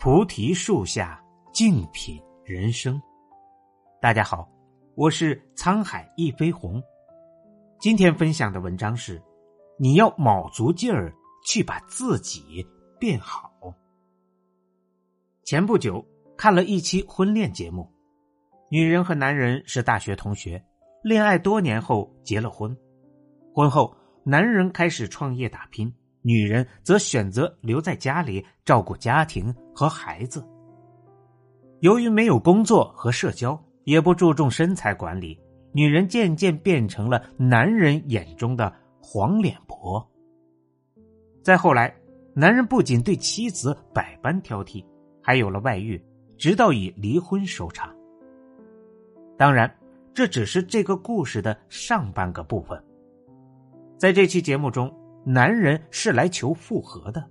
菩提树下，静品人生。大家好，我是沧海一飞鸿。今天分享的文章是：你要卯足劲儿去把自己变好。前不久看了一期婚恋节目，女人和男人是大学同学，恋爱多年后结了婚。婚后，男人开始创业打拼。女人则选择留在家里照顾家庭和孩子。由于没有工作和社交，也不注重身材管理，女人渐渐变成了男人眼中的黄脸婆。再后来，男人不仅对妻子百般挑剔，还有了外遇，直到以离婚收场。当然，这只是这个故事的上半个部分。在这期节目中。男人是来求复合的，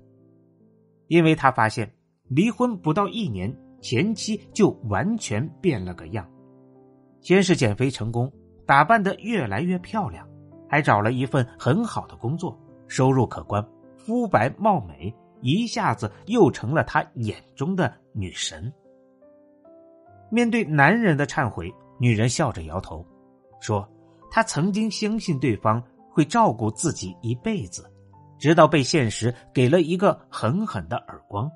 因为他发现离婚不到一年，前妻就完全变了个样。先是减肥成功，打扮的越来越漂亮，还找了一份很好的工作，收入可观，肤白貌美，一下子又成了他眼中的女神。面对男人的忏悔，女人笑着摇头，说：“她曾经相信对方。”会照顾自己一辈子，直到被现实给了一个狠狠的耳光。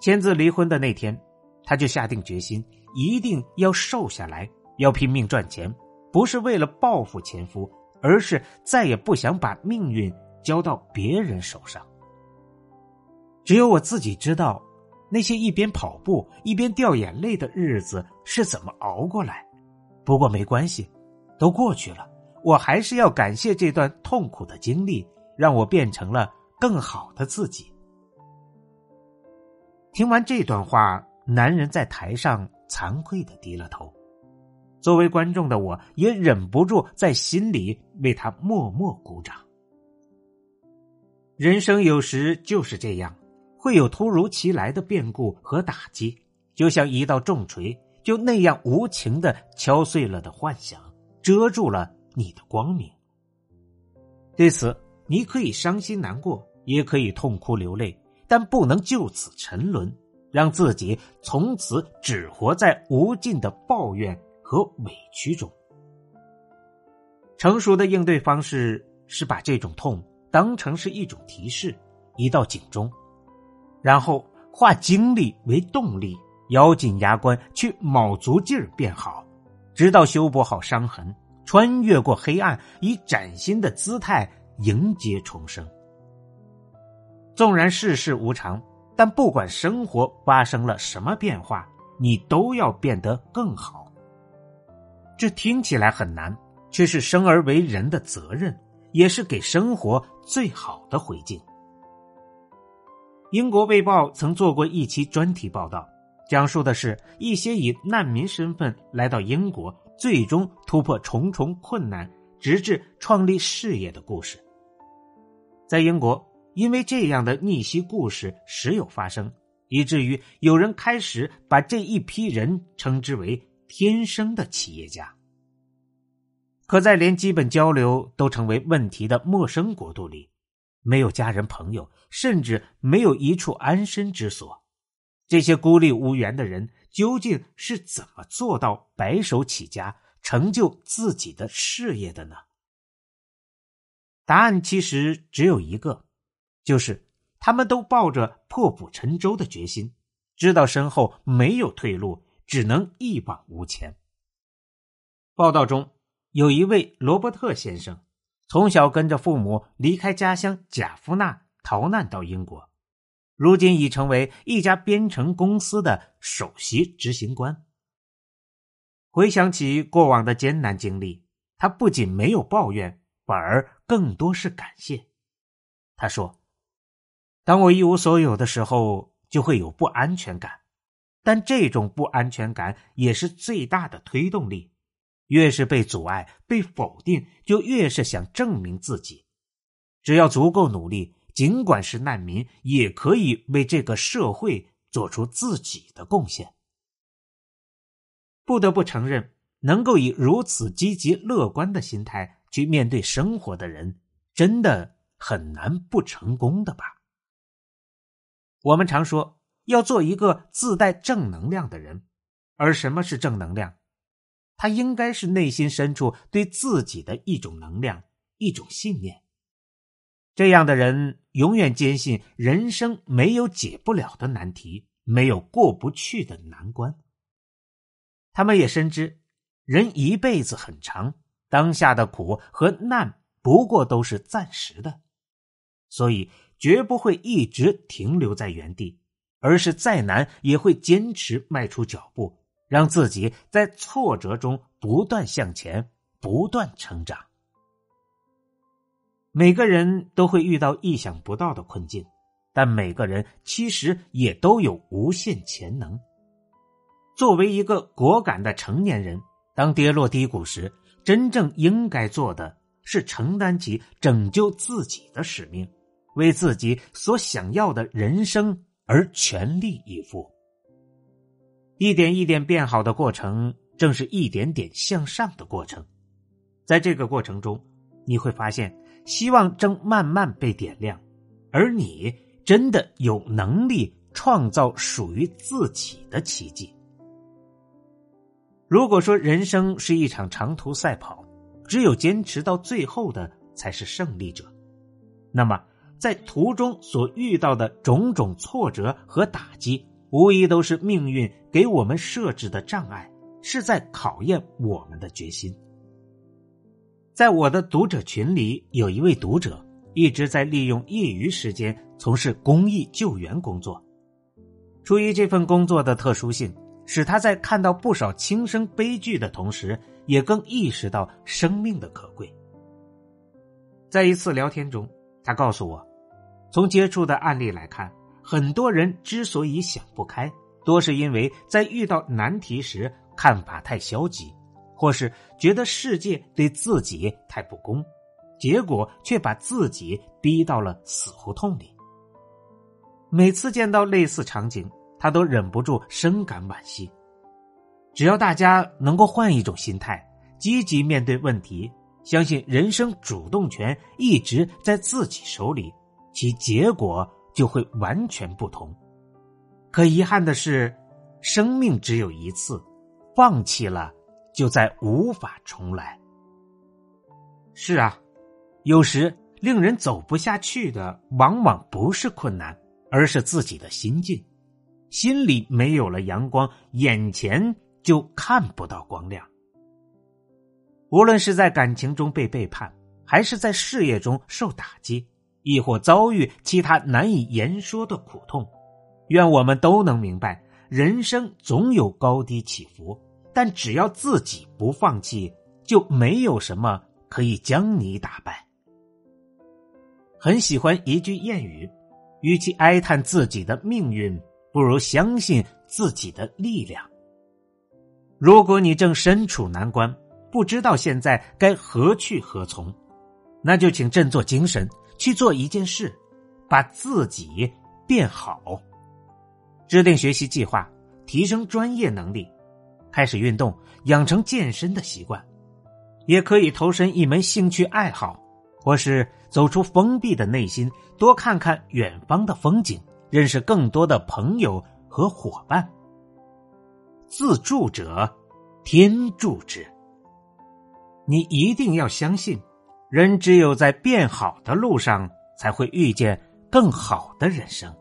签字离婚的那天，他就下定决心，一定要瘦下来，要拼命赚钱，不是为了报复前夫，而是再也不想把命运交到别人手上。只有我自己知道，那些一边跑步一边掉眼泪的日子是怎么熬过来。不过没关系，都过去了。我还是要感谢这段痛苦的经历，让我变成了更好的自己。听完这段话，男人在台上惭愧的低了头。作为观众的我，也忍不住在心里为他默默鼓掌。人生有时就是这样，会有突如其来的变故和打击，就像一道重锤，就那样无情的敲碎了的幻想，遮住了。你的光明。对此，你可以伤心难过，也可以痛哭流泪，但不能就此沉沦，让自己从此只活在无尽的抱怨和委屈中。成熟的应对方式是把这种痛当成是一种提示，一道警钟，然后化经历为动力，咬紧牙关去卯足劲儿变好，直到修补好伤痕。穿越过黑暗，以崭新的姿态迎接重生。纵然世事无常，但不管生活发生了什么变化，你都要变得更好。这听起来很难，却是生而为人的责任，也是给生活最好的回敬。英国卫报曾做过一期专题报道，讲述的是一些以难民身份来到英国。最终突破重重困难，直至创立事业的故事。在英国，因为这样的逆袭故事时有发生，以至于有人开始把这一批人称之为“天生的企业家”。可在连基本交流都成为问题的陌生国度里，没有家人朋友，甚至没有一处安身之所，这些孤立无援的人。究竟是怎么做到白手起家、成就自己的事业的呢？答案其实只有一个，就是他们都抱着破釜沉舟的决心，知道身后没有退路，只能一往无前。报道中有一位罗伯特先生，从小跟着父母离开家乡贾夫纳，逃难到英国。如今已成为一家编程公司的首席执行官。回想起过往的艰难经历，他不仅没有抱怨，反而更多是感谢。他说：“当我一无所有的时候，就会有不安全感，但这种不安全感也是最大的推动力。越是被阻碍、被否定，就越是想证明自己。只要足够努力。”尽管是难民，也可以为这个社会做出自己的贡献。不得不承认，能够以如此积极乐观的心态去面对生活的人，真的很难不成功的吧？我们常说，要做一个自带正能量的人。而什么是正能量？它应该是内心深处对自己的一种能量，一种信念。这样的人永远坚信人生没有解不了的难题，没有过不去的难关。他们也深知，人一辈子很长，当下的苦和难不过都是暂时的，所以绝不会一直停留在原地，而是再难也会坚持迈出脚步。让自己在挫折中不断向前，不断成长。每个人都会遇到意想不到的困境，但每个人其实也都有无限潜能。作为一个果敢的成年人，当跌落低谷时，真正应该做的是承担起拯救自己的使命，为自己所想要的人生而全力以赴。一点一点变好的过程，正是一点点向上的过程。在这个过程中，你会发现希望正慢慢被点亮，而你真的有能力创造属于自己的奇迹。如果说人生是一场长途赛跑，只有坚持到最后的才是胜利者，那么在途中所遇到的种种挫折和打击。无疑都是命运给我们设置的障碍，是在考验我们的决心。在我的读者群里，有一位读者一直在利用业余时间从事公益救援工作。出于这份工作的特殊性，使他在看到不少轻生悲剧的同时，也更意识到生命的可贵。在一次聊天中，他告诉我，从接触的案例来看。很多人之所以想不开，多是因为在遇到难题时看法太消极，或是觉得世界对自己太不公，结果却把自己逼到了死胡同里。每次见到类似场景，他都忍不住深感惋惜。只要大家能够换一种心态，积极面对问题，相信人生主动权一直在自己手里，其结果。就会完全不同。可遗憾的是，生命只有一次，放弃了就再无法重来。是啊，有时令人走不下去的，往往不是困难，而是自己的心境。心里没有了阳光，眼前就看不到光亮。无论是在感情中被背叛，还是在事业中受打击。亦或遭遇其他难以言说的苦痛，愿我们都能明白，人生总有高低起伏，但只要自己不放弃，就没有什么可以将你打败。很喜欢一句谚语：，与其哀叹自己的命运，不如相信自己的力量。如果你正身处难关，不知道现在该何去何从，那就请振作精神。去做一件事，把自己变好，制定学习计划，提升专业能力，开始运动，养成健身的习惯，也可以投身一门兴趣爱好，或是走出封闭的内心，多看看远方的风景，认识更多的朋友和伙伴。自助者天助之，你一定要相信。人只有在变好的路上，才会遇见更好的人生。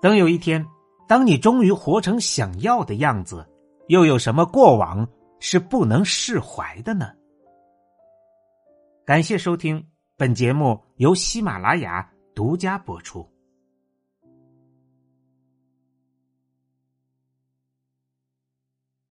等有一天，当你终于活成想要的样子，又有什么过往是不能释怀的呢？感谢收听本节目，由喜马拉雅独家播出。